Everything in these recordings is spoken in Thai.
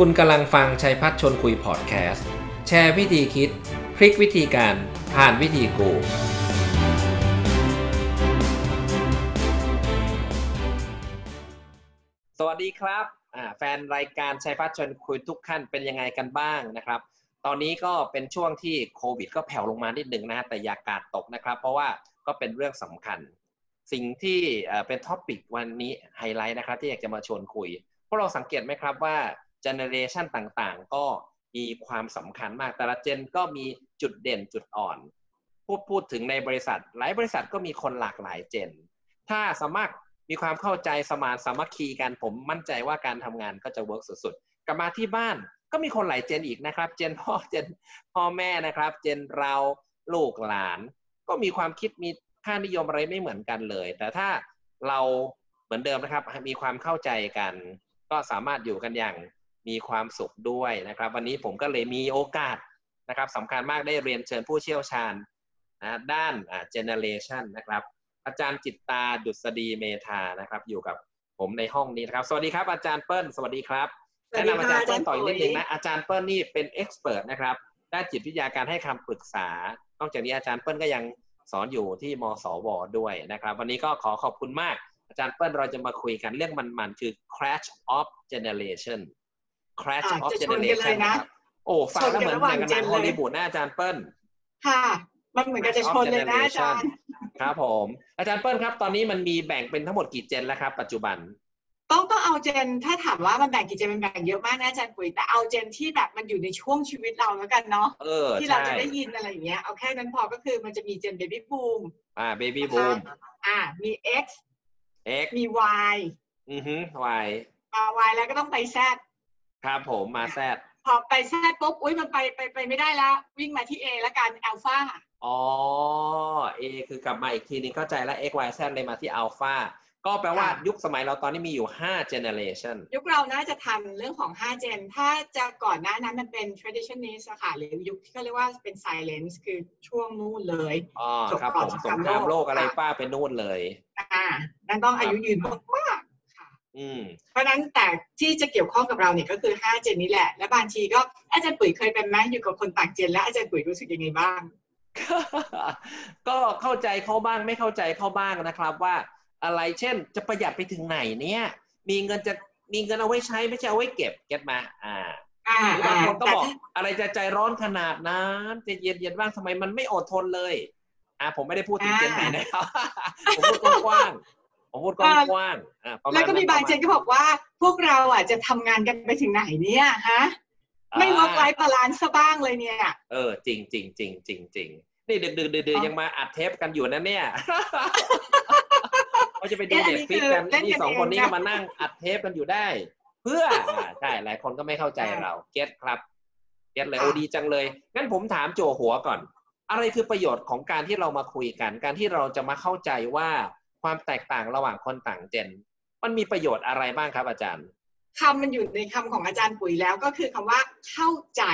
คุณกำลังฟังชัยพัชร์ชวนคุยพอดแคสต์ แชร์วิธีคิด พลิกวิธีการผ่านวิธีกูรู สวัสดีครับแฟนรายการชัยพัชร์ชวนคุยทุกท่านเป็นยังไงกันบ้างนะครับ ตอนนี้ก็เป็นช่วงที่โควิด ก็แผ่วลงมานิดหนึ่งนะแต่อย่าการ์ดตกนะครับ เพราะว่าก็เป็นเรื่องสำคัญ สิ่งที่เป็น topic วันนี้ไฮไลท์นะครับ ที่อยากจะมาชวนคุยพวกเราสังเกตไหมครับว่า generation ต่างๆ ก็มีความสำคัญมาก แต่ละ gen ก็มีจุดเด่นจุดอ่อนพูดพูดถึงในบริษัท หลายบริษัทก็มีคนหลากหลาย gen ถ้าสามารถมีความเข้าใจสมานสามัคคีกันผมมั่นใจว่าการทำงานก็จะ work สุดๆ กลับมาที่บ้านก็มีคนหลาย gen อีกนะครับ gen พ่อ gen พ่อแม่นะครับ gen เราลูกหลาน ก็มีความคิดมีค่านิยมอะไรไม่เหมือนกันเลย แต่ถ้าเราเหมือนเดิมนะครับมีความเข้าใจกัน ก็สามารถอยู่กันอย่าง มีความสุขด้วยนะครับ วันนี้ผมก็เลยมีโอกาสนะครับสำคัญมากได้เรียนเชิญผู้เชี่ยวชาญนะด้านอ่า generation นะครับ อาจารย์จิตตาดุษฎีเมธานะครับ อยู่กับผมในห้องนี้นะครับ สวัสดีครับอาจารย์เปิ้ลสวัสดีครับแนะนำอาจารย์เปิ้ลต่ออีกนิดนึงนะอาจารย์เปิ้ลนี่เป็น expert นะครับด้านจิตวิทยาการให้คำปรึกษา นอกจากนี้อาจารย์เปิ้ลก็ยังสอนอยู่ที่มสว ด้วยนะครับ วันนี้ก็ขอขอบคุณมาก อาจารย์เปิ้ลเราจะมาคุยกันเรื่องมันๆ คือ crash of generation crash of generation นะโอ้ฟังแล้วเหมือนอย่างกันฮอลลีวูดนะอาจารย์เปิ้ลค่ะ มันเหมือนกันจะชนเลยนะอาจารย์ครับผม อาจารย์เปิ้ลครับ ตอนนี้มันมีแบ่งเป็นทั้งหมดกี่เจนแล้วครับ ปัจจุบันต้องต้องเอาเจนถ้าถามว่ามันแบ่งกี่เจนมันแบ่งเยอะมากนะอาจารย์ปุ๋ยแต่เอาเจนที่แบบมันอยู่ในช่วงชีวิตเราแล้วกันเนาะที่เราจะได้ยินอะไรอย่างเงี้ยเอาแค่นั้นพอก็คือมันจะมีเจนเบบี้บูมอ่าเบบี้บูมอ่ามี X X มี Y อือฮึ Y อ่า Y แล้วก็ต้องไป Z ครับผมมาแซดพอไปแซดปุ๊บ อุ้ยมันไปไปไปไม่ได้แล้ววิ่งมาที่ A แล้วกันอัลฟาอ๋อ A คือกลับมาอีกทีนึงเข้าใจแล้ว X Y Z เลยมาที่อัลฟาก็แปลว่ายุคสมัยเราตอนนี้มีอยู่ 5 generation ยุคเราน่าจะทำเรื่องของ 5 gen ถ้าจะก่อนหน้านั้นมันเป็น traditionalist ค่ะหรือยุคที่เขาเรียกว่าเป็น silence คือช่วงนู่นเลยอ๋อครับผมสงครามโลกอะไรป้าเป็นนู่นเลย อ่านั่นต้องอายุยืนมาก เพราะนั้นแต่ที่จะเกี่ยวข้องกับเราเนี่ยก็คือ 5 เจนนี้แหละ และบางทีก็อาจารย์ปุ๋ยเคยเป็นไหมอยู่กับคนต่างเจน แล้วอาจารย์ปุ๋ยรู้สึกยังไงบ้าง ก็เข้าใจเขาบ้างไม่เข้าใจเขาบ้างนะครับว่าอะไรเช่นจะประหยัดไปถึงไหนเนี่ย มีเงินจะมีเงินเอาไว้ใช้ไม่ใช่เอาไว้เก็บ get มะอ่าบางคนก็บอกอะไรจะใจร้อนขนาดนั้นจะเย็นเย็นบ้างทำไมมันไม่อดทนเลย อ่าผมไม่ได้พูดถึง gen ไหนนะครับผมพูดกว้างผม พูดกว้างๆแล้วก็มีบาง genก็บอกว่า พวกเราอะจะทำงานกันไปถึงไหนเนี่ยฮะไม่ work life balance ซะบ้างเลยเนี่ย เออ จริงจริงจริงจริงจริงนี่ดึกดึกดึกยังมาอัดเทปกันอยู่นะเนี่ยเขาจะไปดูเด็กฟิกกันนี่สองคนนี้ก็มานั่งอัดเทปกันอยู่ได้ เพื่อใช่หลายคนก็ไม่เข้าใจเราเก็ตครับเก็ตเลยโอ้ดีจังเลยงั้นผมถามโจหัวก่อน อะไรคือประโยชน์ของการที่เรามาคุยกัน การที่เราจะมาเข้าใจว่า ความแตกต่างระหว่างคนต่างเจน มันมีประโยชน์อะไรบ้างครับอาจารย์คำมันอยู่ในคำของอาจารย์ปุ๋ยแล้วก็คือคำว่าเข้าใจ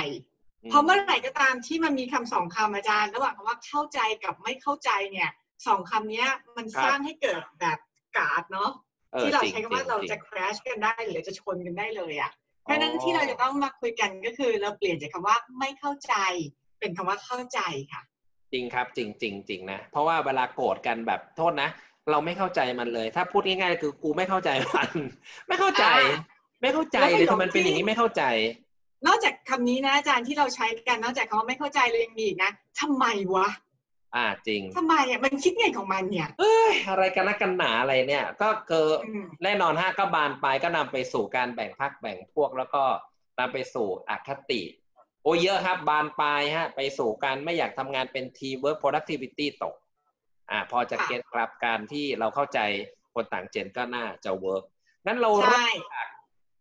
เพราะเมื่อไหร่ก็ตามที่มันมีคำสองคำอาจารย์ ระหว่างคำว่าเข้าใจกับไม่เข้าใจเนี่ยสองคำนี้มันสร้างให้เกิดแบบกาดเนาะที่เราใช้คำว่าเราจะ crash กันได้หรือจะชนกันได้เลยอะเพราะนั้นที่เราจะต้องมาคุยกันก็คือเราเปลี่ยนจากคำว่าไม่เข้าใจ เป็นคำว่าเข้าใจค่ะ จริงครับจริงจริงจริงนะ เพราะว่าเวลาโกรธกันแบบโทษนะ เราไม่เข้าใจมันเลย ถ้าพูดง่ายๆคือกูไม่เข้าใจมัน ไม่เข้าใจ ไม่เข้าใจเลยทำไมมันเป็นอย่างนี้ไม่เข้าใจ นอกจากคำนี้นะอาจารย์ที่เราใช้กันนอกจากคำว่าไม่เข้าใจเลยยังมีอีกนะทำไมวะอ่าจริงทำไมอะมันคิดไงของมันเนี่ยเอ้ยอะไรกันนักกันหนาอะไรเนี่ย ก็เกิดแน่นอนฮะก็บานปลายก็นำไปสู่การแบ่งพรรคแบ่งพวกแล้วก็นำไปสู่อคติ โอ้เยอะครับบานปลายฮะไปสู่การไม่อยากทำงานเป็น teamwork productivity ตก อ่าพอจะ get ครับการที่เราเข้าใจคนต่าง gen ก็น่าจะ work งั้นเราเริ่มจาก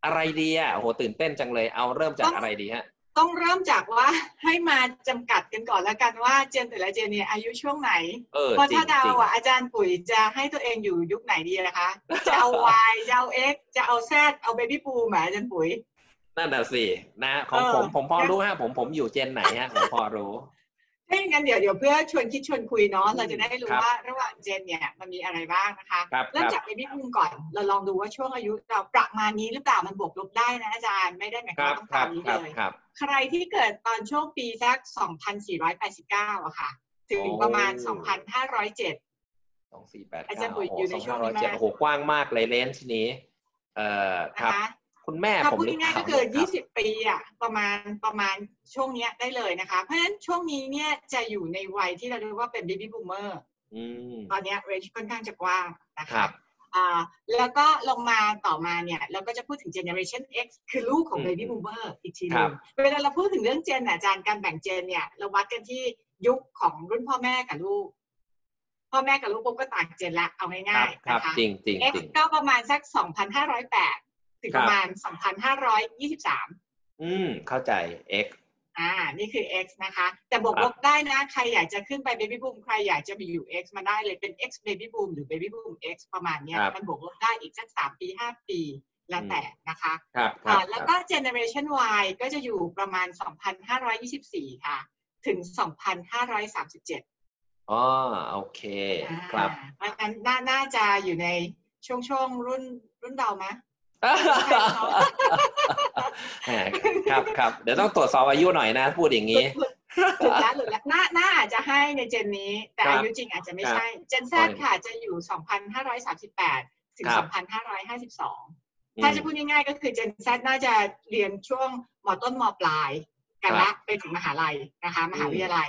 อะไรดีอะโหตื่นเต้นจังเลยเอาเริ่มจากอะไรดีฮะต้องเริ่มจากว่าให้มาจำกัดกันก่อนแล้วกันว่าเจนแต่ละเจนเนี่ยอายุช่วงไหนเพราะถ้าเดาอะอาจารย์ปุ๋ยจะให้ตัวเองอยู่ยุคไหนดีนะคะ จะเอา Y จะเอา X จะเอา Z เอาเบบี้ปูหมาอาจารย์ปุ๋ยนั่นแหะสินะของผมผมพอรู้ฮะผมผมอยู่เจนไหนฮะผมพอรู้ ถ้าอย่างนั้นเดี๋ยวเดี๋ยวเพื่อชวนคิดชวนคุยเนาะเราจะได้รู้ครับว่าระหว่างเจนเนี่ยมันมีอะไรบ้างนะคะครับเริ่มครับจากเบบี้บูมก่อนเราลองดูว่าช่วงอายุเราประมาณนี้หรือเปล่ามันบวกลบได้นะอาจารย์ไม่ได้หมายคควารัมบต้องครัตาบมนี้ครับเลยครับใครที่เกิดตอนช่วงปีสัก 2489อะค่ะ ถึงโอ้ประมาณ 2,507สองสี่แปดอาเก้าจารย์ปุ๋ยโอ้อยู่ในสองช่วห้างร้อยนี้เจ็ดไหมโอ้โหกว้างมากเลยเลนส์นี้ เอ่อคนะรับ คะคุณแม่ถ้าผมพูดนึกง่ายๆข่าก็วคือรับ20 ปีอะประมาณประมาณช่วงเนี้ยได้เลยนะคะ เพราะฉะนั้นช่วงนี้เนี่ยจะอยู่ในวัยที่เราเรียกว่าเป็น baby boomer อืมตอนเนี้ย range ค่อนข้างจะกว้างนะครัคะบอ่าแล้วก็ลงมาต่อมาเนี่ยเราก็จะพูดถึง generation X คือลูกของอืม baby boomer อีกทีหครันึบงเวลาเราพูดถึงเรื่องเจนน่ะอาจารย์การแบ่งเจนเนี่ยเราวัดกันที่ยุคของรุ่นพ่อแม่กับลูก พ่อแม่กับลูกปุ๊บก็ต่างเจนละเอาครัง่าบยคๆรับนะคะจริงจริง X จริงก็ประมาณสัก 2,508 ถึงครัปบระมาณ 2,523 อืม เข้าใจ X อ่า นี่คือ X นะคะ แต่บวกครับลบได้นะ ใครอยากจะขึ้นไป baby boom ใครอยากจะไปอยู่ X มาได้เลยเป็น X baby boom หรือ baby boom X ประมาณเนี้ยครับมันบวกลบได้อีกสักสามปีห้าปี แล้วแต่นะคะครับครัอ่าบแล้วก็ generation Y ก็จะอยู่ประมาณ 2,524 ค่ะ ถึง 2,537อ๋อโอเค ครับอ่าเพราะฉะนั้นน่าน่าจะอยู่ในช่วงช่วงรุ่นรุ่นเราไหมแหม ครับครับเดี๋ยวต้องตรวจสอบอายุหน่อยนะ พูดอย่างนี้หลุดหลุดแล้วหลุดแล้วน่าน่าอาจจะให้ในเจนนี้ แต่ครับอายุจริงอาจจะไม่ใช่ เจน Z ครับค่ะจะอยู่ 2,538 ถึงครับ2,552 ถ้าจะพูดง่ายๆก็คือเจน Z น่าจะเรียนช่วงมต้นมปลายกันครัละบไปถึงมหาลัยนะคะ มหาวิทยาลัย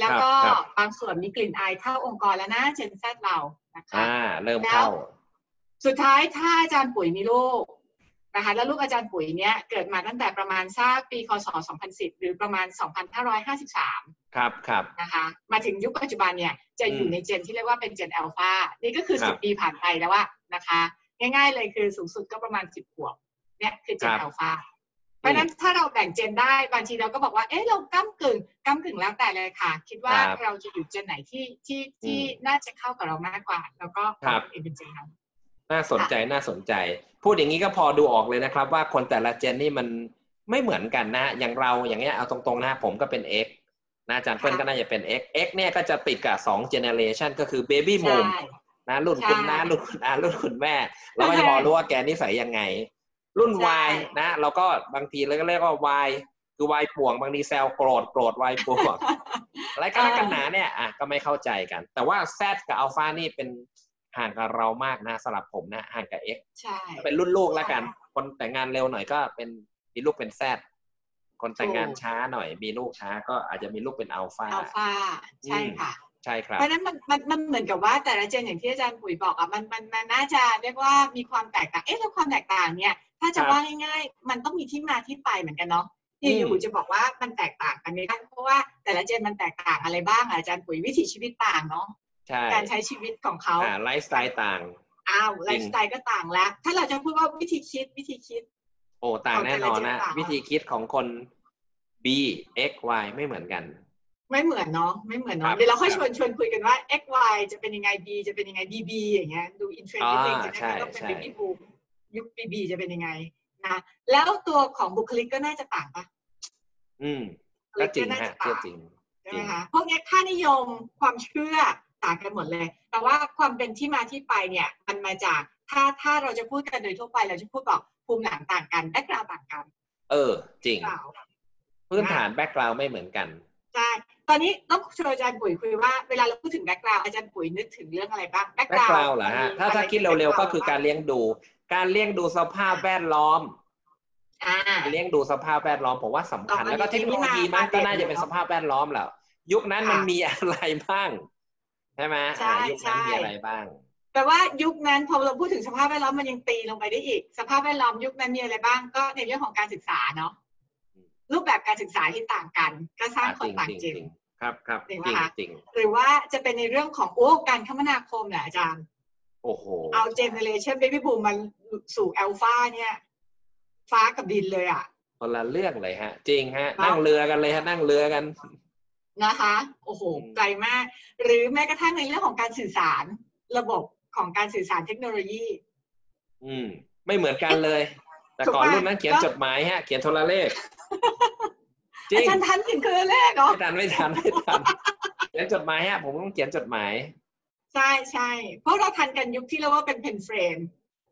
แล้วก็ครับบางส่วนมีกลิ่นอายเข้าองค์กรแล้วนะเจน Z เรานะคะอ่าเริ่มเข้า สุดท้ายถ้าอาจารย์ปุ๋ยมีลูกนะคะแล้วลูกอาจารย์ปุ๋ยเนี้ยเกิดมาตั้งแต่ประมาณสักปีคศ 2010 หรือประมาณ 2553 ครับครับนะคะมาถึงยุคปัจจุบันเนี่ยจะอยู่อืมในเจนที่เรียกว่าเป็นเจนอัลฟานี่ก็คือครับ10 ปีผ่านไปแล้วว่านะคะ ง่ายๆเลยคือสูงสุดก็ประมาณ 10 ขวบเนี่ยคือเจนครับอัลฟาเพราะฉะนั้นถ้าเราแบ่งเจนได้บางทีเราก็บอกว่าเอ๊ะเราก้ากึ่งก้ากึ่งแล้วแต่เลยค่ะ คิดว่าครับเราจะอยู่เจนไหนที่ที่ที่อืมน่าจะเข้ากับเรามากกว่า แล้วก็ครับเองเป็นเจนนั้น น่าสนใจน่าสนใจ พูดอย่างนี้ก็พอดูออกเลยนะครับ ว่าคนแต่ละเจนนี่มันไม่เหมือนกันนะ อย่างเราอย่างเงี้ยเอาตรงๆนะผมก็เป็น X นะอาจารย์เปิ้ลก็น่าจะเป็น X X เนี่ยก็จะติดกับ2 generation ก็คือ baby boom ใช่นะรุ่นคุณใช่น้ารุ่นคุณอารุ่นคุณแม่ เราก็จะพอรู้ว่าแกนิสัยยังไง รุ่นใช่ Y นะเราก็บางทีเราก็เรียกว่า Y คือ Y ป่วงบางทีแซวโกรธโกรธ Y ป่วงอะไรกันนักกันหนาเนี่ยอะก็ไม่เข้าใจกัน แต่ว่า Z กับ Alpha นี่เป็น ห่างกับเรามากนะสำหรับผมนะห่างกับ X ใช่เป็นรุ่นลูกแล้วกัน คนแต่งงานเร็วหน่อยก็เป็นมีลูกเป็น Z คนแต่งงานช้าหน่อย มีลูกช้าก็อาจจะมีลูกเป็น Alpha อัลฟาใช่ค่ะใช่ครับเพราะฉะนั้นมันมันมันเหมือนกับว่าแต่ละเจนอย่างที่อาจารย์ปุ๋ยบอกอะมันมันมันน่าจะเรียกว่ามีความแตกต่างเอ๊ะแล้วความแตกต่างเนี่ย ถ้าจะครับว่าง่ายๆ มันต้องมีที่มาที่ไปเหมือนกันเนาะอืมอยู่ๆจะบอกว่ามันแตกต่างกันไม่ได้เพราะว่าแต่ละเจนมันแตกต่างอะไรบ้างอะอาจารย์ปุ๋ยวิถีชีวิตต่างเนาะใช่ การใช้ชีวิตของเขาอ่าไลฟ์สไตล์ต่างอ้าวไลฟ์สไตล์ก็ต่างแล้ว ถ้าเราจะพูดว่าวิธีคิดวิธีคิด โอ้ต่างแน่นอนนะของแต่ละเจนต่างวิธีคิดของคน B X Y ไม่เหมือนกัน ไม่เหมือนเนาะไม่เหมือนครัเนาะบเดี๋ยวเราค่อยคชรับวนชวนคุยกันว่า x y จะเป็นยังไง b จะเป็นยังไง b b อย่างเงี้ยดูอินเทรนด์นิดนึงอ่าจะได้ใช่ไม่ต้องเป็นใช่ baby boom ยุค b b จะเป็นยังไงนะแล้วตัวของบุคลิกก็น่าจะต่างปะอืมบุคก็ลิจริงน่าฮะจะก็ต่างจริงใช่ไหมคะพวกเนี้ยค่านิยมความเชื่อ ต่างกันหมดเลย แต่ว่าความเป็นที่มาที่ไปเนี่ยมันมาจากถ้าถ้าเราจะพูดกันโดยทั่วไปเราจะพูดบอกภูมิหลังต่างกันแบ็กกราวต่างกัน เออ จริงเปล่าพื้นฐานแบ็กกราวไม่เหมือนกันใช่ตอนนี้ต้องชวนอาจารย์ปุ๋ยคุยว่าเวลาเราพูดถึงแบ็กกราวอาจารย์ปุ๋ยนึกถึงเรื่องอะไรบ้างแบ็กแบ็กกรากวราวเหรอฮะถ้าถ้าคิดเร็วๆก็คือการเลี้ยงดู การเลี้ยงดูสภาพแวดล้อมอ่าเลี้ยงดูสภาพแวดล้อมผมว่าสำคัญต่อมาแล้วก็เทคโนโลยีมีมามันก็มาน่าจะเป็นเด่นสภาพแวดล้อมแหละยุคนั้นค่ะมันมีอะไรบ้าง ใช่ไหมใช่อ่ายุคนั้นใช่มีอะไรบ้างแต่ว่ายุคนั้นพอเราพูดถึงสภาพแวดล้อมมันยังตีลงไปได้อีก สภาพแวดล้อมยุคนั้นมีอะไรบ้าง ก็ในเรื่องของการศึกษาเนาะอืมรูปแบบการศึกษาที่ต่างกัน ก็สร้างอะคนจริงต่างจริงเจจนริงครับครับจริงจริงปะคะจริงหรือว่าจะเป็นในเรื่องของโอ้การคมนาคมเนี่ยอาจารย์โอ้โหเอาเจเนเรชันเบบี้บูมมาสู่อัลฟาเนี่ยฟ้ากับดินเลยอะคนละเรื่องเลยฮะ จริงฮะเนอะนั่งเรือกันเลยฮะนั่งเรือกัน นะคะโอ้โหอืมไกลมาก หรือแม้กระทั่งในเรื่องของการสื่อสารระบบของการสื่อสารเทคโนโลยี อืม ไม่เหมือนกันเลย แต่ก่อนถูกปะรุ่นนั้นเขียนก็จดหมายฮะ เขียนโทรเลขจริงอาจารย์ทันถึงคือแรกเหรอไม่ทันไม่ทันไม่ทันเขียนจดหมายฮะผมต้องเขียนจดหมาย ใช่ใช่เพราะเราทันกันยุคที่เรียกว่าเป็นเพนเฟรม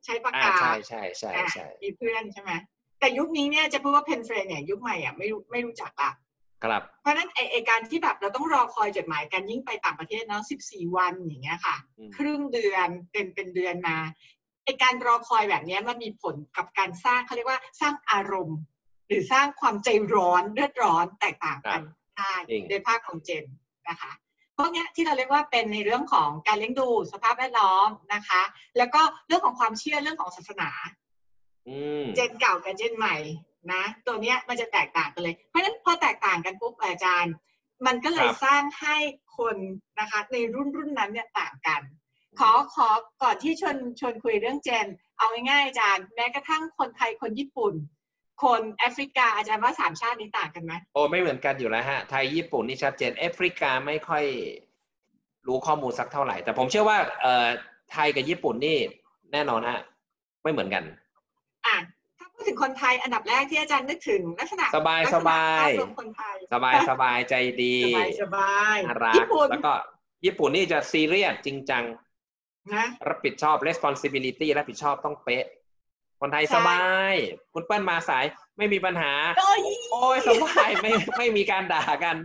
ใช้ปากอ่ากาใช่ใช่ใช่อะใช่มีเพื่อนใช่ไหมแต่ยุคนี้เนี่ยจะพูดว่าเพนเฟรมเนี่ยยุคใหม่อะไม่รู้ไม่รู้จักละ ครับเพราะฉะนั้นไอไอการที่แบบเราต้องรอคอยจดหมายกันยิ่งไปต่างประเทศเนาะ14 วันอย่างเงี้ยค่ะอืมครึ่งเดือนเป็นเป็นเดือนมาไอการรอคอยแบบเนี้ยมันมีผลกับการสร้างเขาเรียกว่าสร้างอารมณ์ หรือสร้างความใจร้อนเลือดร้อนแตกต่างกันได้จริงโดยภาคของเจนนะคะพวกเนี้ยที่เราเรียกว่าเป็นในเรื่องของการเลี้ยงดูสภาพแวดล้อมนะคะ แล้วก็เรื่องของความเชื่อเรื่องของศาสนาอืมเจนเก่ากับเจนใหม่ นะตัวเนี้ยมันจะแตกต่างกันเลย เพราะฉะนั้นพอแตกต่างกันปุ๊บอาจารย์ มันก็เลยสร้างให้คนนะคะในรุ่นรุ่นนั้นเนี่ยต่างกัน ขอขอก่อนที่ชวนชวนคุยเรื่องเจน เอาง่ายๆอาจารย์ แม้กระทั่งคนไทยคนญี่ปุ่น คนแอฟริกาอาจารย์ว่าสามชาตินี้ต่างกันไหมโอ้ไม่เหมือนกันอยู่แล้วฮะไทยญี่ปุ่นนี่ชัดเจนแอฟริกาไม่ค่อยรู้ข้อมูลสักเท่าไหร่ แต่ผมเชื่อว่าเอ่อไทยกับญี่ปุ่นนี่แน่นอนฮะไม่เหมือนกัน อะ ถ้าพูดถึงคนไทยอันดับแรกที่อาจารย์นึกถึงลักษณะสบายลักษณะสบายภพรวมคนไทยสบายสบายใจดีสบายสบายน่ารักญี่ปุ่นแล้วก็ญี่ปุ่นนี่จะซีเรียสจริงจังนะรับผิดชอบ responsibility รับผิดชอบต้องเป๊ะ คนไทยใช่สบาย คุณเปิ้ลมาสายไม่มีปัญหาโอ้ยโอ้ยสบายไม่ไม่มีการด่ากัน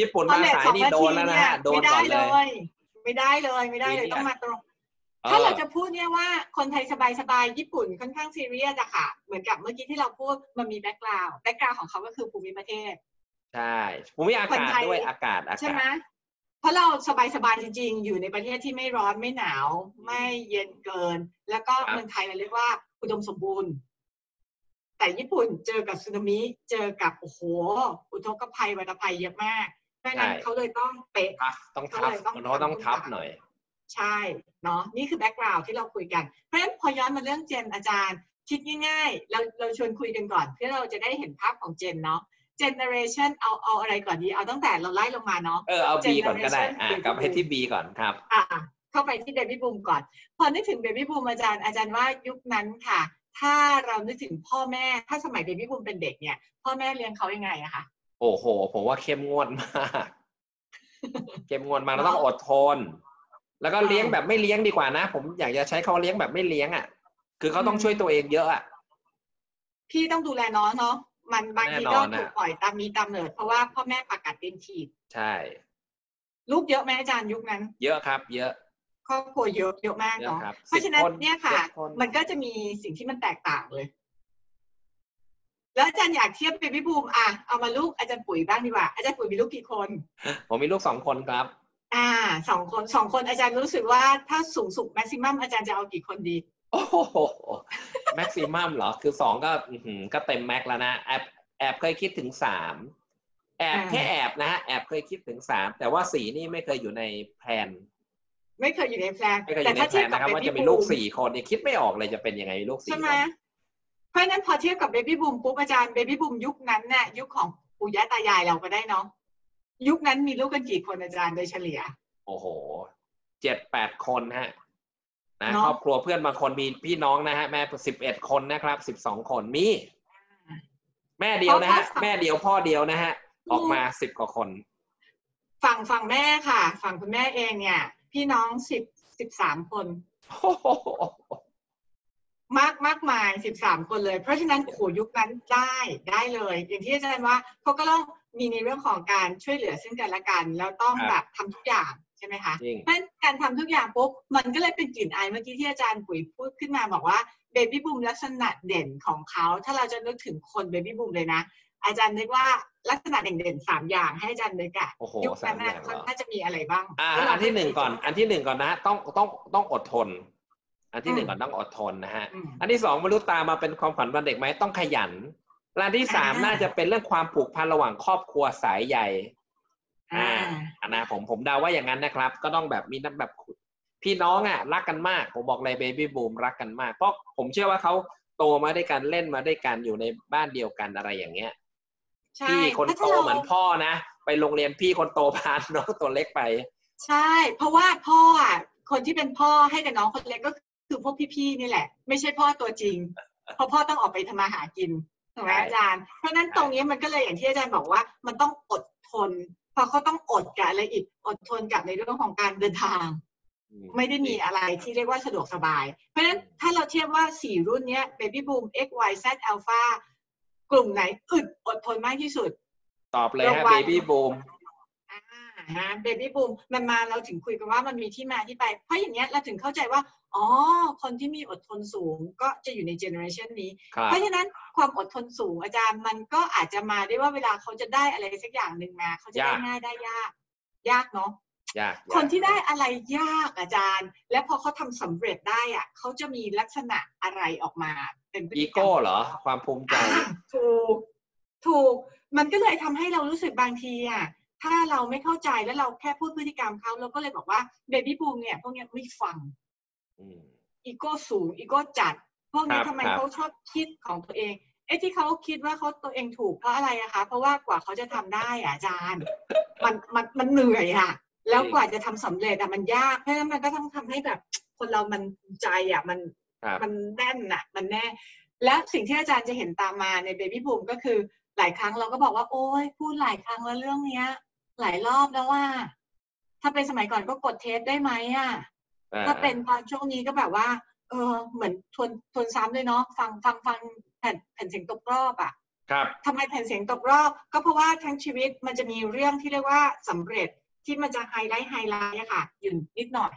ญี่ปุ่นมาสายนี่โดนแล้วนะฮะโดนไม่ได้ก่อนเลเลยยไม่ได้เลยไม่ได้เลยซีเรียสต้องมาตรงเอ ถ้าอเราจะพูดเนี่ยว่าคนไทยสบายๆ ญี่ปุ่นค่อนข้างซีเรียสอะค่ะ เหมือนกับเมื่อกี้ที่เราพูดมันมีแบ็กกราวด์แบ็กกราวด์ของเขาก็คือภูมิประเทศ ใช่ผมมีอาคนกาศไทยด้วยอากาศอาใช่กาไหมศเพราะเราสบายๆ จริงๆ อยู่ในประเทศที่ไม่ร้อนไม่หนาว ไม่เย็นเกิน แล้วก็ครับเมืองไทยเราเรียกว่าอุดมสมบูรณ์ แต่ญี่ปุ่นเจอกับสึนามิเจอกับโอ้โห อุทกภัยวัตภัยเยอะมากเพราะฉะนั้นเขาเลยต้องเป๊ะ tough ต้อง tough ก็เลยต้องมันเขาต้องทำทัฟทุกอย่างหน่อย ใช่เนาะนี่คือ background ที่เราคุยกัน เพราะฉะนั้นพอย้อนมาเรื่อง Gen อาจารย์ คิดง่ายๆ เราเราชวนคุยกันก่อน เพื่อเราจะได้เห็นภาพของ Gen เนาะ generation เอาเอาอะไรก่อนดี เอาตั้งแต่เราไล่ลงมาเนาะเออเอา B ก่อนก็ได้ Generation อะ Baby กลับไปที่ B ก่อนครับอ่าเข้าไปที่เบบี้บูมก่อน พอนึกถึงเบบี้บูมอาจารย์อาจารย์ว่ายุคนั้นค่ะ ถ้าเรานึกถึงพ่อแม่ถ้าสมัยเบบี้บูมเป็นเด็กเนี่ย พ่อแม่เลี้ยงเขายังไงอะคะโอ้โห ผมว่าเข้มงวดมาก เข้มงวดมากเราต้องอดทน แล้วก็เลี้ยงแบบไม่เลี้ยงดีกว่านะ ผมอยากจะใช้คำว่าเลี้ยงแบบไม่เลี้ยงอะ คือเขาต้องช่วยตัวเองเยอะอะ พี่ต้องดูแลน้องเนาะ มันบางทีแน่นก็อนอะถูกปล่อยตามมีตามเนิดเพราะว่าพ่อแม่ปากกัดเต็มทีบใช่ ลูกเยอะไหมอาจารย์ยุคนั้น เยอะครับ เยอะครอบครัวเยอะเยอะมากเยอะเนาะครับเพราะฉะนั้น10คนเนี่ยค่ะ10คนมันก็จะมีสิ่งที่มันแตกต่างเลย แล้วอาจารย์อยากเทียบเบบี้บูมอะ เอามาลูกอาจารย์ปุ๋ยบ้างดีกว่า อาจารย์ปุ๋ยมีลูกกี่คน ผมมีลูกสองคนครับ อ่าสองคนสองคนอาจารย์รู้สึกว่าถ้าสูงสุดแม็กซิมัมอาจารย์จะเอากี่คนดี โอ้โหแม็กซิมัมเหรอ คือสองก็อื้อหือก็เต็มแม็กแล้วนะ แอบแอบเคยคิดถึงสามแอบอ่าแค่แอบนะฮะแอบเคยคิดถึงสามแต่ว่าสี่นี่ไม่เคยอยู่ในแพลนไม่เคยอยู่ในแพลนไม่เคยอแต่ยู่ในถ้าแพลเทียบนกับนะครับเบว่าจะบี้มีบูลูกมสี่คนเนี่ยคิดไม่ออกเลยจะเป็นยังไงมีลูกสี่ใช่คไหมนเพราะฉะนั้นพอเทียบกับเบบี้บูมปุ๊บอาจารย์เบบี้บูมยุคนั้นน่ะยุคของปู่ย่าตายายเราก็ได้เนาะ ยุคนั้นมีลูกกันกี่คนอาจารย์โดยเฉลี่ย โอ้โหเจ็ดแปดคนฮะนะเนอะครอบครัวเพื่อนบางคนมีพี่น้องนะฮะแม่สิบเอ็ดคนนะครับสิบสองคนมี แม่เดียวนะฮะแม่เดียวพ่อเดียวนะฮะ ออกมาสิบกว่าคน ฝั่งฝั่งแม่ค่ะ ฝั่งคุณแม่เองเนี่ย พี่น้องสิบสิบสามคนโอ้โห มากมากมายสิบสามคนเลย เพราะฉะนั้นโอ้โหยุคนั้นได้ได้เลย อย่างที่อาจารย์ว่าเขาก็ต้องมีในเรื่องของการช่วยเหลือซึ่งกันและกัน แล้วต้องแบบทำทุกอย่างใช่ไหมคะจริงเพราะฉะนั้นการทำทุกอย่างปุ๊บมันก็เลยเป็นกลิ่นอายเมื่อกี้ที่อาจารย์ปุ๋ยพูดขึ้นมาบอกว่าเบบี้บูมลักษณะเด่นของเขา ถ้าเราจะนึกถึงคนเบบี้บูมเลยนะ อาจารย์นึกว่าลักษณะเด่นๆสามอย่างให้อาจารย์นึกอะโอ้โหยุคนั้นสามอย่างเหรอเขาน่าจะมีอะไรบ้างอ่าแล้วเราอันที่หนึ่งก่อน อันที่หนึ่งก่อนนะฮะต้องต้องต้องอดทน อันที่หนึ่งอืมก่อนต้องอดทนนะฮะอืมอันที่สองไม่รู้ตามมาเป็นความฝันวันเด็กไหมต้องขยันและอันที่สามอ่าน่าจะเป็นเรื่องความผูกพันระหว่างครอบครัวสายใหญ่ อ่าอันนะผมผมเดาว่าอย่างนั้นนะครับ ก็ต้องแบบมีน้ำแบบพี่น้องอะรักกันมาก ผมบอกเลยเบบี้บูมรักกันมาก เพราะผมเชื่อว่าเขาโตมาด้วยกันเล่นมาด้วยกันอยู่ในบ้านเดียวกันอะไรอย่างเงี้ยใช่พี่คนถ้าโตเราเหมือนพ่อนะไปโรงเรียนพี่คนโตพาน้องตัวเล็กไป ใช่ เพราะว่าพ่ออะคนที่เป็นพ่อให้กับน้องคนเล็กก็ คือพวกพี่ๆนี่แหละ ไม่ใช่พ่อตัวจริง เพราะพ่อต้องออกไปทำมาหากินถูกไหมอาจารย์ เพราะฉะนั้นตรงนี้มันก็เลยอย่างที่อาจารย์บอกว่า มันต้องอดทนเพราะเขาต้องอดกับอะไรอีกอดทนกับในเรื่องของการเดินทางอืไม่ได้มีอะไรที่เรียกว่าสะดวกสบาย เพราะฉะนั้นถ้าเราเทียบว่าสี่รุ่นเนี้ย Baby Boom X Y Z Alpha กลุ่มไหนอึดอดทนมากที่สุด ตอบเลยฮะรางวัเบลบี้บูมอ่าฮะเบบี้บูมมันมาเราถึงคุยกันว่ามันมีที่มาที่ไป เพราะอย่างเงี้ยเราถึงเข้าใจว่า อ๋อ คนที่มีอดทนสูงก็จะอยู่ในเจเนอเรชันนี้ครับเพราะฉะนั้นความอดทนสูงอาจารย์มันก็อาจจะมาได้ว่าเวลาเขาจะได้อะไรสักอย่างหนึ่งมา เขาจะได้ยากง่ายได้ยาก ยากเนาะยากคนที่ได้อะไรยากอาจารย์ และพอเขาทำสำเร็จได้อะเขาจะมีลักษณะอะไรออกมา เป็นพฤอีติกรรโก้มเหรอ ความภูมิใจอ่าถูกถูก มันก็เลยทำให้เรารู้สึกบางทีอะถ้าเราไม่เข้าใจแล้วเราแค่พูดพฤติกรรมเขาเราก็เลยบอกว่าBaby Boom เนี่ยพวกเนี้ยไม่ฟัง อืมอีโก้สูงอีโก้จัด พวกนี้ครับทำไมครับเขาชอบคิดของตัวเองเอ๊ะที่เขาคิดว่าเขาตัวเองถูกเพราะอะไรอะคะเพราะว่ากว่าเขาจะทำได้อะอาจารย์ มันมันมันเหนื่อยอะแล้วกว่าจะทำสำเร็จอะมันยากเพราะฉะนั้นมันก็ต้องทำให้แบบ คนเรามันใจอะมันครับมันแน่นอะมันแน่ และสิ่งที่อาจารย์จะเห็นตามมาใน Baby Boom ก็คือหลายครั้งเราก็บอกว่าโอ้ยพูดหลายครั้งแล้วเรื่องเนี้ย หลายรอบแล้วว่า ถ้าเป็นสมัยก่อนก็กดเทปได้ไหมอะอ่า ถ้าเป็นตอนช่วงนี้ก็แบบว่า เออเหมือนทวนทวนซ้ำเลยเนาะฟังฟังฟังแผ่นแผ่นเสียงตกรอบอะครับทำไมแผ่นเสียงตกรอบ ก็เพราะว่าทั้งชีวิตมันจะมีเรื่องที่เรียกว่าสำเร็จที่มันจะ highlight highlight อะค่ะอยู่นิดหน่อย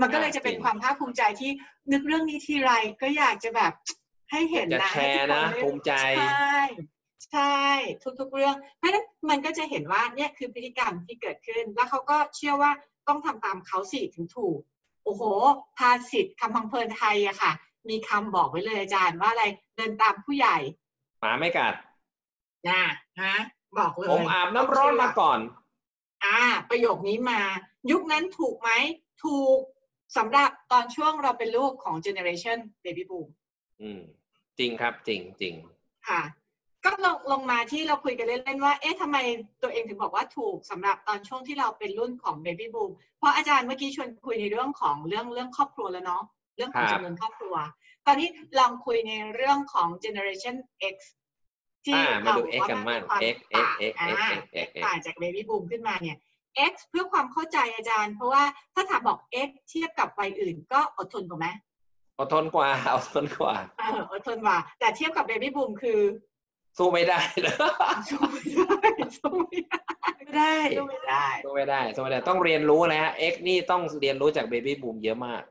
มันก็เลยจะเป็นจริงความภาคภูมิใจที่นึกเรื่องนี้ทีไรก็อยากจะแบบให้เห็นจะนะแชร์นะให้ทุกคได้ภูมิใจใช่ใช่ทุกๆเรื่อง เพราะฉะนั้นมันก็จะเห็นว่าเนี่ยคือพฤติกรรมที่เกิดขึ้น แล้วเขาก็เชื่อว่าต้องทำตามเขาสิถึงถูกโอ้โห ภาษิตคำพังเพลินไทยอะค่ะ มีคำบอกไว้เลยอาจารย์ว่าอะไรเดินตามผู้ใหญ่หมาไม่กัดนะฮะบอกเลยผมอาบน้ำร้อนมาก่อน อ่า ประโยคนี้มา ยุคนั้นถูกไหมถูกสำหรับตอนช่วงเราเป็นลูกของ generation baby boom อืม จริงครับจริงจริงค่ะ ก็ลงลงมาที่เราคุยกันเล่นๆว่า เอ๊ะทำไมตัวเองถึงบอกว่าถูกสำหรับตอนช่วงที่เราเป็นรุ่นของ baby boom เพราะอาจารย์เมื่อกี้ชวนคุยในเรื่องของเรื่องเรื่องครอบครัวแล้วเนาะเรื่องของครับจำนวนครอบครัว ตอนนี้ลองคุยในเรื่องของ generation X ที่อ่ามาเราดูบอก X ว่ากันมันบ้างมีความ X X ต่าง X อ่า X X X X ต่างจาก baby boom ขึ้นมาเนี่ย X เพื่อความเข้าใจอาจารย์ เพราะว่าถ้าถามบอก X เทียบกับวัยอื่น ก็อดทนกว่าไหมอดทนกว่าอดทนกว่าเอออดทนกว่า แต่เทียบกับ baby boom คือ สู้ไม่ได้เลยสู้ไม่ได้สู้ไม่ได้ไม่ได้สู้ไม่ได้สู้ไม่ได้สู้ไม่ได้ต้องเรียนรู้นะฮะ X นี่ต้องเรียนรู้จากเบบี้บูมเยอะมาก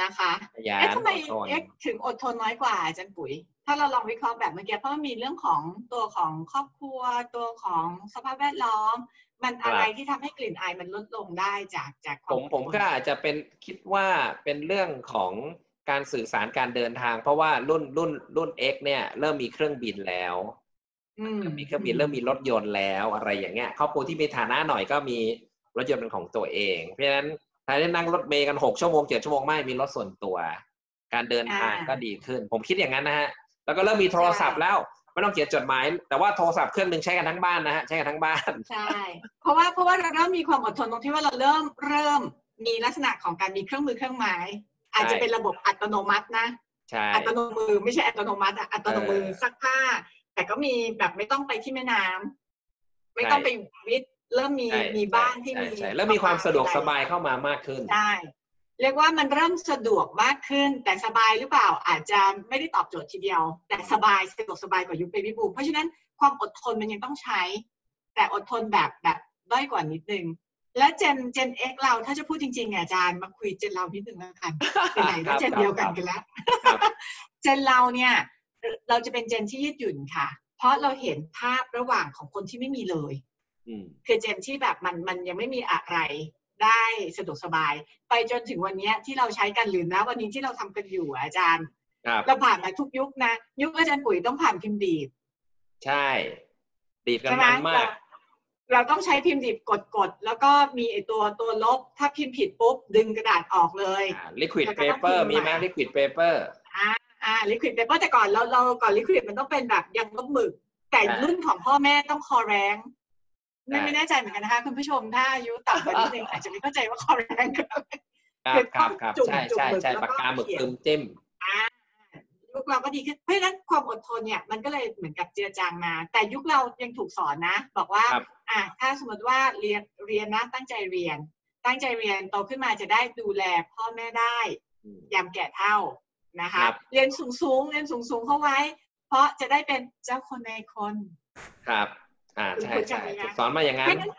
นะคะขยันเอ๊ะทำไมอดทน X ถึงอดทนน้อยกว่าอาจารย์ปุ๋ย ถ้าเราลองวิเคราะห์แบบเมื่อกี้เพราะมันมีเรื่องของตัวของครอบครัว ตัวของสภาพแวดล้อม มันอะไรที่ทำให้กลิ่นอายมันลดลงได้จากจากควาผมอดทนผมก็อาจจะเป็นคิดว่าเป็นเรื่องของ การสื่อสารการเดินทาง เพราะว่ารุ่นรุ่นรุ่น X เนี่ย เริ่มมีเครื่องบินแล้วอืมมีเครื่องบินเริ่มมีรถยนต์แล้วอะไรอย่างเงี้ยครอบครัวที่มีฐานะหน่อยก็มีรถยนต์เป็นของตัวเอง เพราะฉะนั้นแทนที่นั่งรถเมย์กันหกชั่วโมงเจ็ดชั่วโมงไม่มีรถส่วนตัว การเดินทางก็ดีขึ้น ผมคิดอย่างนั้นนะฮะแล้วก็เริ่มมีโทรศัพท์แล้วไม่ต้องเขียนจดหมาย แต่ว่าโทรศัพท์เครื่องหนึ่งใช้กันทั้งบ้านนะฮะใช้กันทั้งบ้านใช่เพราะว่าเพราะว่าเราเริ่มมีความอดทนตรงที่ว่าเราเริ่มเริ่มมีลักษณะของการมีเครื่องมือเครื่องไม้ อาจจะเป็นระบบอัตโนมัตินะใช่อัตโนมือไม่ใช่อัตโนมัติอะอัตโนมือเออซักผ้า แต่ก็มีแบบไม่ต้องไปที่แม่น้ำไม่ต้องไปวิทย์เริ่มมีใช่มีบ้านที่ใช่มีใช่แล้วมีความสะดวกสบายเข้ามามากขึ้นใช่เรียกว่ามันเริ่มสะดวกมากขึ้น แต่สบายหรือเปล่าอาจจะไม่ได้ตอบโจทย์ทีเดียว แต่สบายสะดวกสบายกว่ายุคเบบี้บูมเพราะฉะนั้นความอดทนมันยังต้องใช้ แต่อดทนแบบแบบด้อยกว่านิดนึง และเจนเจนเอ็กเราถ้าจะพูดจริงๆอะอาจารย์มาคุยเจนเรานิดนึงแล้วกันไหนๆก็เจนเดียวกันกันแล้วครับเจนเราเนี่ย เราจะเป็นเจนที่ยืดหยุ่นค่ะ เพราะเราเห็นภาพระหว่างของคนที่ไม่มีเลยอืมคือเจนที่แบบมันมันยังไม่มีอะไรได้สะดวกสบาย ไปจนถึงวันเนี้ยที่เราใช้กันหรือนะวันนี้ที่เราทำกันอยู่อะอาจารย์ครับเราผ่านมาทุกยุคนะ ยุคอาจารย์ปุ๋ยต้องผ่านพิมพ์ดีดใช่ ดีดกันใช่ไหมมันมาก เราเราต้องใช้พิมพ์ดีดกดกดๆแล้วก็มีไอตัวตัวลบ ถ้าพิมพ์ผิดปุ๊บ ดึงกระดาษออกเลยลิควิดแล้วก็เปต้องเปอร์พิมพ์มีไหมใหม่ลิควิดเปเปอร์อ่าอ่าลิควิดเปเปอร์แต่ก่อนเราเราก่อนลิควิดมันต้องเป็นแบบยังลบหมึก แต่ใช่รุ่นของพ่อแม่ต้องคอแรงไม่ใช่ไม่แน่ใจเหมือนกันนะคะ คุณผู้ชมถ้าอายุต่ำกว่านิดนึงอาจจะไม่เข้าใจว่าคอแรงคืออะไรครับคือครับครับจุ่มใช่จุ่มใช่หมึกใช่แล้วก็ปากกาหมึกเขียนตึมจิ้ม อ่ายุคเราก็ดีขึ้น เพราะฉะนั้นความอดทนเนี่ยมันก็เลยเหมือนกับเจือจางมา แต่ยุคเรายังถูกสอนนะ บอกว่าครับอะถ้าสมมติว่าเรียนเรียนนะตั้งใจเรียน ตั้งใจเรียนโตขึ้นมาจะได้ดูแลพ่อแม่ได้อืมยามแก่เท่านะคะครับเรียนสูงสูงๆเรียนสูงสูงๆเข้าไว้ เพราะจะได้เป็นเจ้าคนในคนครับ อ่าใช่คุณใช่จำไหมคะถูกสอนมาอย่างเพนั้นราะฉะนั้น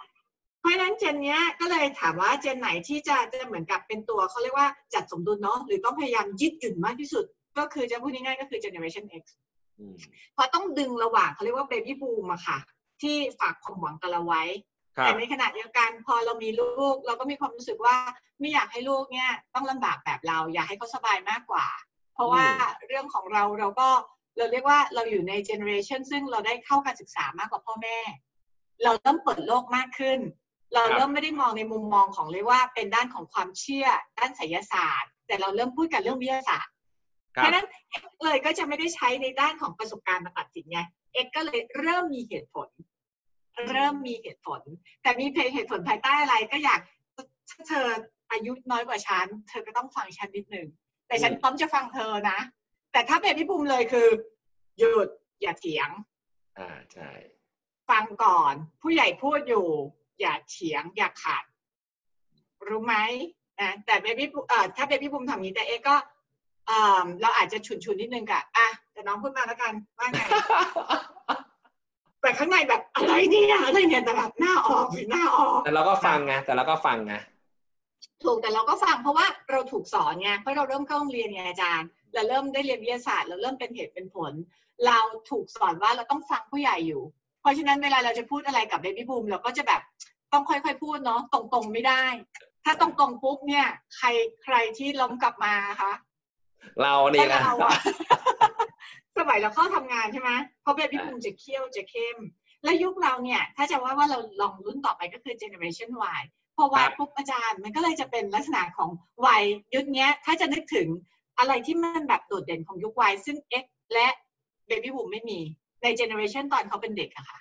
เพราะฉะนั้นเจนเนี้ยก็เลยถามว่าเจนไหนที่จะจะเหมือนกับเป็นตัวเขาเรียกว่าจัดสมดุลเนาะหรือต้องพยายามยืดหยุ่นมากที่สุด ก็คือจะพูดง่ายๆก็คือ generation X อืมเพราะต้องดึงระหว่างเขาเรียกว่า baby boom อะค่ะ ที่ฝากความหวังกับเราไว้ครัแต่บในขณะเดียวกันพอเรามีลูก เราก็มีความรู้สึกว่าไม่อยากให้ลูกเนี่ยต้องลำบากแบบเรา อยากให้เขาสบายมากกว่า เพราะว่าอืมเรื่องของเราเราก็เราเรียกว่าเราอยู่ในเจเนอเรชันซึ่งเราได้เข้าการศึกษามากกว่าพ่อแม่ เราเริ่มเปิดโลกมากขึ้น เราเริ่มไม่ได้มองในมุมมองของเรียกว่าเป็นด้านของความเชื่อด้านไสยศาสตร์ แต่เราเริ่มพูดกันเรื่องวิทยาศาสตร์ค เพรับราะฉะนั้นเอ็กเลยก็จะไม่ได้ใช้ในด้านของประสบการณ์มาตัดสินไงเอ็กก็เลยเริ่มมีเหตุผล เริ่มมีเหตุผล แต่มีเหตุผลภายใต้อะไรก็อยากถ้าเธออายุน้อยกว่าฉันเธอก็ต้องฟังฉันนิดหนึ่งแต่ฉันอืมพร้อมจะฟังเธอนะ แต่ถ้าเป็นพี่ภูมิเลยคือ หยุดอย่าเถียง อ่าใช่ฟังก่อน ผู้ใหญ่พูดอยู่ อย่าเถียง อย่าขัด รู้ไหมนะแต่เบบี้เอ่อถ้าเบบี้ภูมิทำอย่างนี้แต่เอ๊ะก็ เอ่อเราอาจจะฉุนชุนๆนิดนึงกะอะแต่น้องพูดมาแล้วกันว่าไงแต่ข้างในแบบอะไรเนี่ยอะไรเนี่ยแต่แบบหน้าออกหรือหน้าออก แต่เราก็ฟังไงแต่เราก็ฟังไงถูกแต่เราก็ฟังเพราะว่าเราถูกสอนไงเพราะเราเริ่มเข้าโรงเรียนไงอาจารย์เราเริ่มได้เรียนวิทยาศาสตร์ เราเริ่มเป็นเหตุเป็นผล เราถูกสอนว่าเราต้องฟังผู้ใหญ่อยู่ เพราะฉะนั้นเวลาเราจะพูดอะไรกับเบบี้บูมเราก็จะแบบต้องค่อยๆพูดเนาะตรงๆไม่ได้ ถ้าตรงๆปุ๊บเนี่ย ใครใครที่ล้มกลับมาคะ เรานี่ก็นะเราอะสมัยเราเข้าทำงานใช่ไหมเพราะเบบี้บูมจะเขี้ยวจะเข้ม และยุคเราเนี่ย ถ้าจะว่าว่าเราลองรุ่นต่อไปก็คือ generation Y พอ Y ปุ๊บอาจารย์มันก็เลยจะเป็นลักษณะของวัยยุคเนี้ยถ้าจะนึกถึงอะไรที่มันแบบโดดเด่นของยุค Y ซึ่ง X และ Baby Boom ไม่มีใน generation ตอนเขาเป็นเด็กอะค่ะ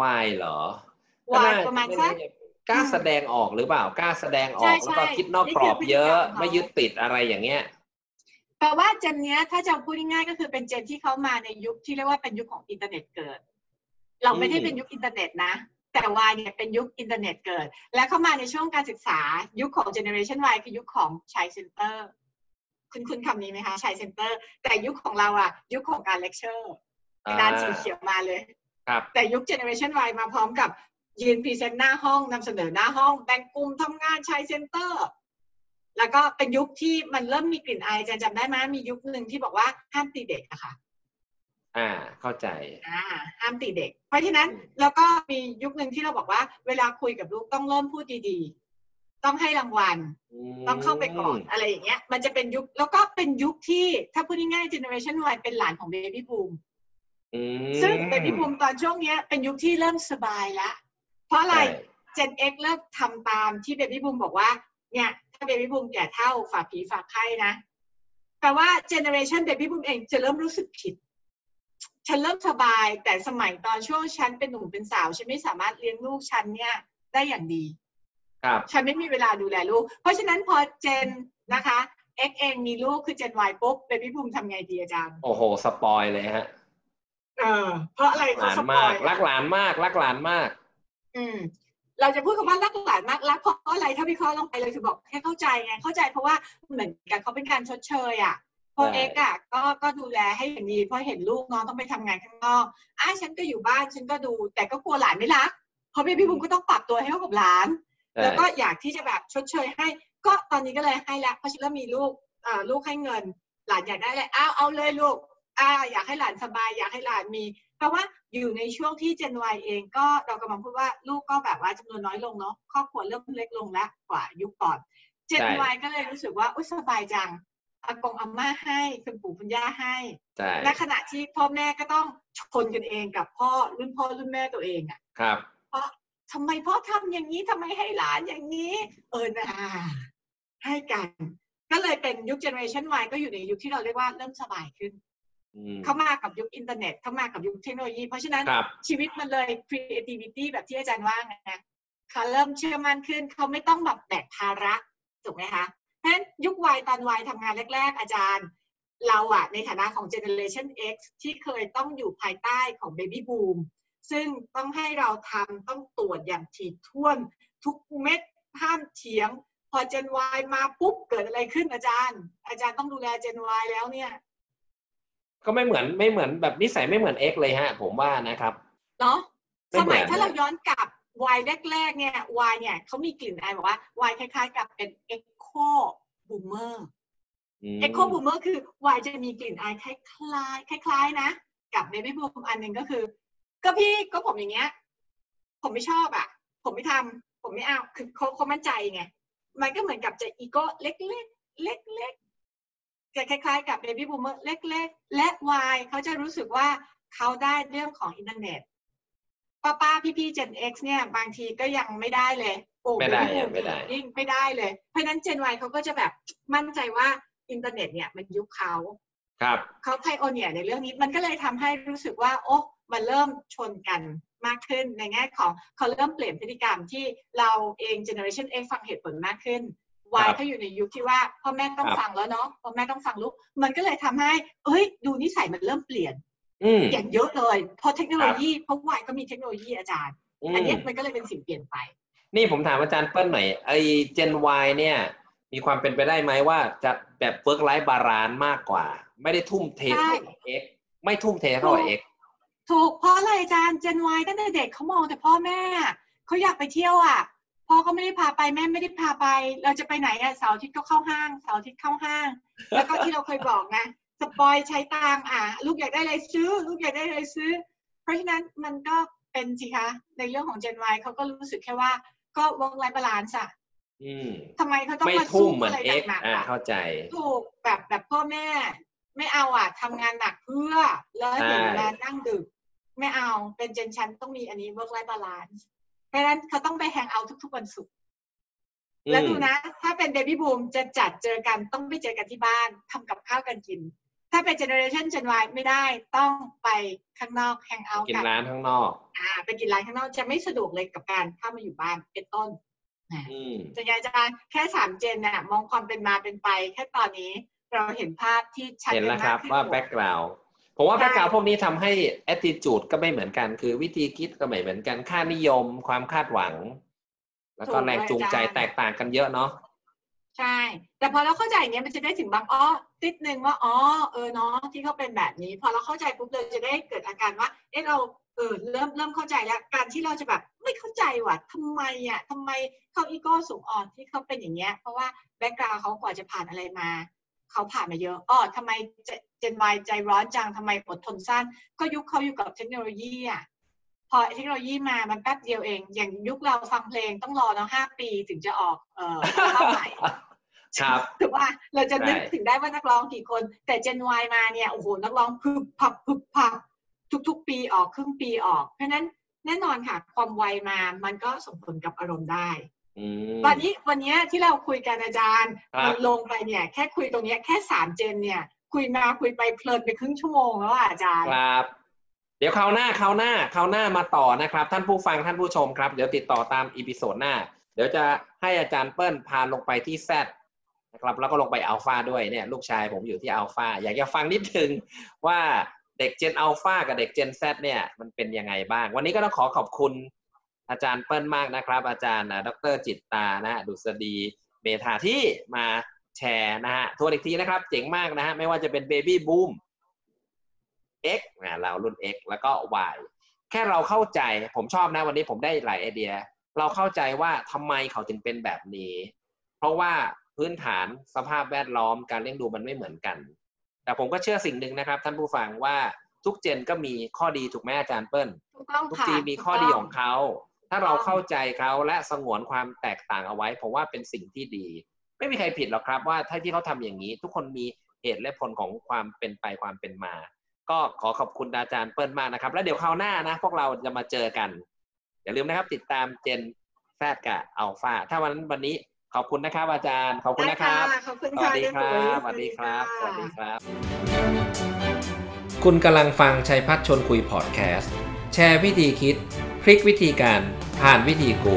วายเหรอ Y ประมาณสักกล้าแสดงออกหรือเปล่ากล้าแสดงอใช่อกใช่แล้วก็คิดนอกนี่กรคืออบพฤติเยอะกรรมของเขาไม่ยึดติดอะไรอย่างเงี้ย แปลว่าเจนเนี้ยถ้าจะพูดง่ายๆก็คือเป็นเจนที่เขามาในยุคที่เรียกว่าเป็นยุคของอินเทอร์เน็ตเกิด เราไม่ได้อืมเป็นยุคอินเทอร์เน็ตนะ แต่ Y เนี่ยเป็นยุคอินเทอร์เน็ตเกิด และเข้ามาในช่วงการศึกษายุคของ generation Y คือยุคของ child center คุ้นคุ้นคำนี้ไหมคะ child center แต่ยุคของเราอะยุคของการเลคเชอร์กระดานสีเขียวมาเลยครับแต่ยุค generation Y มาพร้อมกับยืน present หน้าห้องนำเสนอหน้าห้องแบ่งกลุ่มทำงาน child center แล้วก็เป็นยุคที่มันเริ่มมีกลิ่นอายอาจารย์จำได้ไหมมียุคหนึ่งที่บอกว่าห้ามตีเด็กอะค่ะ อ่า เข้าใจ อ่า ห้ามตีเด็ก เพราะฉะนั้นอืมแล้วก็มียุคหนึ่งที่เราบอกว่า เวลาคุยกับลูกต้องเริ่มพูดดีๆ ต้องให้รางวัล ต้องเข้าไปก่อนอะไรอย่างเงี้ย มันจะเป็นยุคแล้วก็เป็นยุคที่ถ้าพูดง่ายๆ generation Y เป็นหลานของ baby boom อืมซึ่ง baby boom ตอนช่วงเนี้ยเป็นยุคที่เริ่มสบายละเพราะอะไรใช่ Gen X เริ่มทำตามที่ baby boom บอกว่า เนี่ย ถ้า baby boom แก่เท่าฝากผีฝากไข้นะแปลว่า generation baby boom เองจะเริ่มรู้สึกผิด ฉันเริ่มสบาย แต่สมัยตอนช่วงฉันเป็นหนุ่มเป็นสาว ฉันไม่สามารถเลี้ยงลูกฉันเนี่ยได้อย่างดี ครับฉันไม่มีเวลาดูแลลูก เพราะฉะนั้นพอเจนนะคะ X เองมีลูกคือ Gen Y ปุ๊บ baby boom ทำไงดีอาจารย์โอ้โห สปอยเลยฮะเออเพราะอะไรหเขาลานสปมาอกยรักหลานมากรักหลานมาก อืม เราจะพูดคำว่ารักหลานมากรักเพราะอะไรถ้าวิเคราะห์ลงไปเลยคือบอกให้เข้าใจไงเข้าใจเพราะว่าเหมือนกับเขาเป็นการชดเชยอะเพราะใช่เอ็กอะก็ก็ดูแลให้อย่างดีเพราะเห็นลูกน้องต้องไปทำงานข้างนอกอะฉันก็อยู่บ้านฉันก็ดู แต่ก็กลัวหลานไม่รักเพราะพี่บุ๋มก็ต้องปรับตัวให้เข้ากับหลาน แล้วก็อยากที่จะแบบชดเชยให้ ก็ตอนนี้ก็เลยให้แล้วเพราะฉันเริ่มมีลูกเอ่อลูกให้เงิน หลานอยากได้เลยอ้าวเอาเลยลูกอ่าอยากให้หลานสบาย อยากให้หลานมี แปลว่าอยู่ในช่วงที่ Gen Y เองก็เรากำลังพูดว่าลูกก็แบบว่าจำนวนน้อยลงเนาะครอบครัวเริ่มเล็กลงแล้วกว่ายุคก่อนใช่ Gen Y ก็เลยรู้สึกว่าอุ้ยสบายจังอากงอาม่าให้คุณปู่คุณย่าให้ใช่และขณะที่พ่อแม่ก็ต้องชนกันเองกับพ่อรุ่นพ่อรุ่นแม่ตัวเองอะครับทำไมพ่อทำอย่างนี้ทำไมให้หลานอย่างนี้ เออนะให้กัน ก็เลยเป็นยุคเจเนอเรชัน Y ก็อยู่ในยุคที่เราเรียกว่าเริ่มสบายขึ้นอืม เข้ามากับยุคอินเทอร์เน็ต เข้ามากับยุคเทคโนโลยี เพราะฉะนั้นครับชีวิตมันเลย creativity แบบที่อาจารย์ว่าไงเขาเริ่มเชื่อมั่นขึ้น เขาไม่ต้องแบบแบกภาระถูกไหมคะเพราะฉะนั้นยุควัยตอนวัยทำงานแรก ๆ อาจารย์ เราอะในฐานะของ Generation X ที่เคยต้องอยู่ภายใต้ของ Baby Boom ซึ่งต้องให้เราทำต้องตรวจอย่างถี่ถ้วน ทุกเม็ดห้ามเฉียง พอ Gen Y มาปุ๊บเกิดอะไรขึ้นอาจารย์ อาจารย์ต้องดูแล Gen Y แล้วเนี่ย ก็ไม่เหมือนไม่เหมือนแบบนิสัยไม่เหมือน X เลยฮะ ผมว่านะครับเนาะไม่สเหมืมัอยนถ้าเราย้อนกลับ Y แรกๆ เนี่ย Y เนี่ยเขามีกลิ่นอายบอกว่า Y คล้าย ๆ กับเป็น Echo Boomer อืม Echo Boomer คือ Y จะมีกลิ่นอายคล้ายๆคล้าย ๆ นะ กับ Baby Boom อันหนึ่งก็คือ ก็พี่ก็ผมอย่างเงี้ย ผมไม่ชอบอะ ผมไม่ทำผมไม่เอาคือเขาเขามั่นใจไงมันก็เหมือนกับจะอีโก้เล็กๆเล็กๆ จะคล้ายๆกับ Baby Boomer เล็ก ๆ และ Y เขาจะรู้สึกว่าเขาได้เรื่องของอินเทอร์เน็ตป้าป้าพี่พี่ Gen X เนี่ยบางทีก็ยังไม่ได้เลยโอ้ไม่ได้ Baby Boom ไม่ได้ยิ่งไม่ได้เลย เพราะฉะนั้น Gen Y เขาก็จะแบบมั่นใจว่าอินเทอร์เน็ตเนี่ยมันยุคเขาครับเขา pioneer ในเรื่องนี้มันก็เลยทำให้รู้สึกว่า โอ้มันเริ่มชนกันมากขึ้นในแง่ของเขาเริ่มเปลี่ยนพฤติกรรมที่เราเอง Generation X ฟังเหตุผลมากขึ้น ครั Y บเขาอยู่ในยุคที่ว่าพ่อแม่ต้องครับฟังแล้วเนาะพ่อแม่ต้องฟังลูกมันก็เลยทำให้ เอ้ย ดูนิสัยมันเริ่มเปลี่ยนอืมอย่างเยอะเลยเพราะเทคโนโลยีเพราะ Y ก็มีเทคโนโลยีอาจารย์อือันมเนี้ยมันก็เลยเป็นสิ่งเปลี่ยนไป นี่ผมถามอาจารย์เปิ้ลหน่อยไอ้ Gen Y เนี่ย มีความเป็นไปได้ไหมว่าจะแบบ work life balance มากกว่า ไม่ได้ทุ่มเทใช่เท่ากับ X ไม่ทุ่มเทเท่ากับ X ถูกเพราะอะไรอาจารย์ Gen Y ตั้งแต่เด็กเขามองแต่พ่อแม่เขาอยากไปเที่ยวอะ พ่อก็ไม่ได้พาไปแม่ไม่ได้พาไป เราจะไปไหนอะเสาร์อาทิตย์ก็เข้าห้างเสาร์อาทิตย์เข้าห้าง แล้วก็ที่เราเคยบอกนะสปอยใช้ตังค์อะลูกอยากได้อะไรซื้อ ลูกอยากได้อะไรซื้อ เพราะฉะนั้นมันก็เป็นสิคะในเรื่องของ Gen Y เขาก็รู้สึกแค่ว่าก็ work life balance อะอืมทำไมเขาต้องไม่มาทุ่สู้มเหมือนอะไร X หนักๆอ่าอะเข้าใจถูกแบบแบบพ่อแม่ ไม่เอาอะทำงานหนักเพื่อแล้วถึงเวลานั่งดึก ไม่เอาเป็นเจนชันต้องมีอันนี้ work life balance เพราะ ฉะนั้นเขาต้องไปแฮงเอาท์ทุกๆวันศุกร์อืมแล้วดูนะ ถ้าเป็น baby boom จะจัดเจอกันต้องไปเจอกันที่บ้านทำกับข้าวกันกิน ถ้าเป็น generation Gen Y ไม่ได้ต้องไปข้างนอกแฮงเอาท์กินกันร้านข้างนอกอ่าไปกินร้านข้างนอกจะไม่สะดวกเลยกับการเข้ามาอยู่บ้านเป็นต้นอืมส่วนใหญ่จะแค่สามเจนน่ะมองความเป็นมาเป็นไป แค่ตอนนี้เราเห็นภาพที่ชัดเห็นเจนแล้วคมารักบขึ้นว่าหมดแบ็กกราวด์ ผมว่าใช่แบ็กกราวด์พวกนี้ทำให้ attitude ก็ไม่เหมือนกัน คือวิธีคิดก็ไม่เหมือนกันค่านิยมความคาดหวัง แล้วก็แรงจูงใจแตกต่างกันเยอะเนาะใช่ แต่พอเราเข้าใจอย่างเงี้ยมันจะได้ถึงบางอ้อติดนึงว่าอ๋อเออเนาะที่เขาเป็นแบบนี้ พอเราเข้าใจปุ๊บเราจะได้เกิดอาการว่าเอะเราเออเริ่มเริ่มเข้าใจแล้วการที่เราจะแบบไม่เข้าใจว่ะทำไมอะทำไมเขาอีโก้สูงอ่อนที่เขาเป็นอย่างเงี้ยเพราะว่าแบ็กกราวเขากว่าจะผ่านอะไรมาเขาผ่านมาเยอะอ๋อทำไม เจนวายใจร้อนจังทำไมอดทนสั้น ก็ยุคเขาอยู่กับเทคโนโลยีอะพอเทคโนโลยีมามันแป๊บเดียวเอง อย่างยุคเราฟังเพลงต้องรอเนาะห้าปีถึงจะออกเอ่ออัลบั้มใหม่ครับถือว่าเราจะนึกใช่ถึงได้ว่านักร้องกี่คน แต่ Gen Y มาเนี่ยโอ้โหนักร้องพึบพับพึบพับทุก ๆ ปีออกครึ่งปีออก เพราะฉะนั้นแน่นอนค่ะ ความไวมามันก็ส่งผลกับอารมณ์ได้อืมตอนนี้วันนี้ที่เราคุยกันอาจารย์ครับมันลงไปเนี่ย แค่คุยตรงเนี้ยแค่สาม Gen เนี่ย คุยมาคุยไปเพลินไปครึ่งชั่วโมงแล้วอะอาจารย์ครับ เดี๋ยวคราวหน้าคราวหน้าคราวหน้ามาต่อนะครับ ท่านผู้ฟังท่านผู้ชมครับเดี๋ยวติดต่อตาม episode หน้า เดี๋ยวจะให้อาจารย์เปิ้ลพาลงไปที่ Z นะครับแล้วก็ลงไปอัลฟาด้วยเนี่ยลูกชายผมอยู่ที่อัลฟาอยากจะฟังนิดนึงว่าเด็ก Gen Alpha กับเด็ก Gen Z เนี่ยมันเป็นยังไงบ้าง วันนี้ก็ต้องขอขอบคุณอาจารย์เปิ้ลมากนะครับ อาจารย์ดรจิตตานะดุษฎีเมธาที่มา แชร์นะฮะทวนอีกทีนะครับ เจ๋งมากนะฮะไม่ว่าจะเป็นเบบี้บูม X นะเรารุ่น X แล้วก็ Y แค่เราเข้าใจผมชอบนะวันนี้ผมได้หลายไอเดีย เราเข้าใจว่าทำไมเขาถึงเป็นแบบนี้ เพราะว่าพื้นฐานสภาพแวดล้อมการเลี้ยงดูมันไม่เหมือนกัน แต่ผมก็เชื่อสิ่งหนึ่งนะครับ ท่านผู้ฟังว่าทุกเจนก็มีข้อดีถูกไหมอาจารย์เปิ้ลถูกต้องทุกค่ะจีนมีข้อดีของเขา ถ้าเราเข้าใจเขาและสงวนความแตกต่างเอาไว้ผมว่าเป็นสิ่งที่ดี ไม่มีใครผิดหรอกครับว่าถ้าที่เขาทำอย่างนี้ ทุกคนมีเหตุและผลของความเป็นไปความเป็นมา ก็ขอขอบคุณอาจารย์เปิ้ลมากนะครับ แล้วเดี๋ยวคราวหน้านะ พวกเราจะมาเจอกัน อย่าลืมนะครับ ติดตามเจนแฟดกับอัลฟาถ้าวันวันนี้ขอบคุณนะครับ อาจารย์ ขอบคุณนะครับได้ขอบคุณสวัค่ะสดีครัเยบสวัสดีครับสะวัสดีครับ คุณกำลังฟังชัยพัฒชนคุยพอดแคสต์ แชร์วิธีคิด พลิกวิธีการผ่านวิธีกู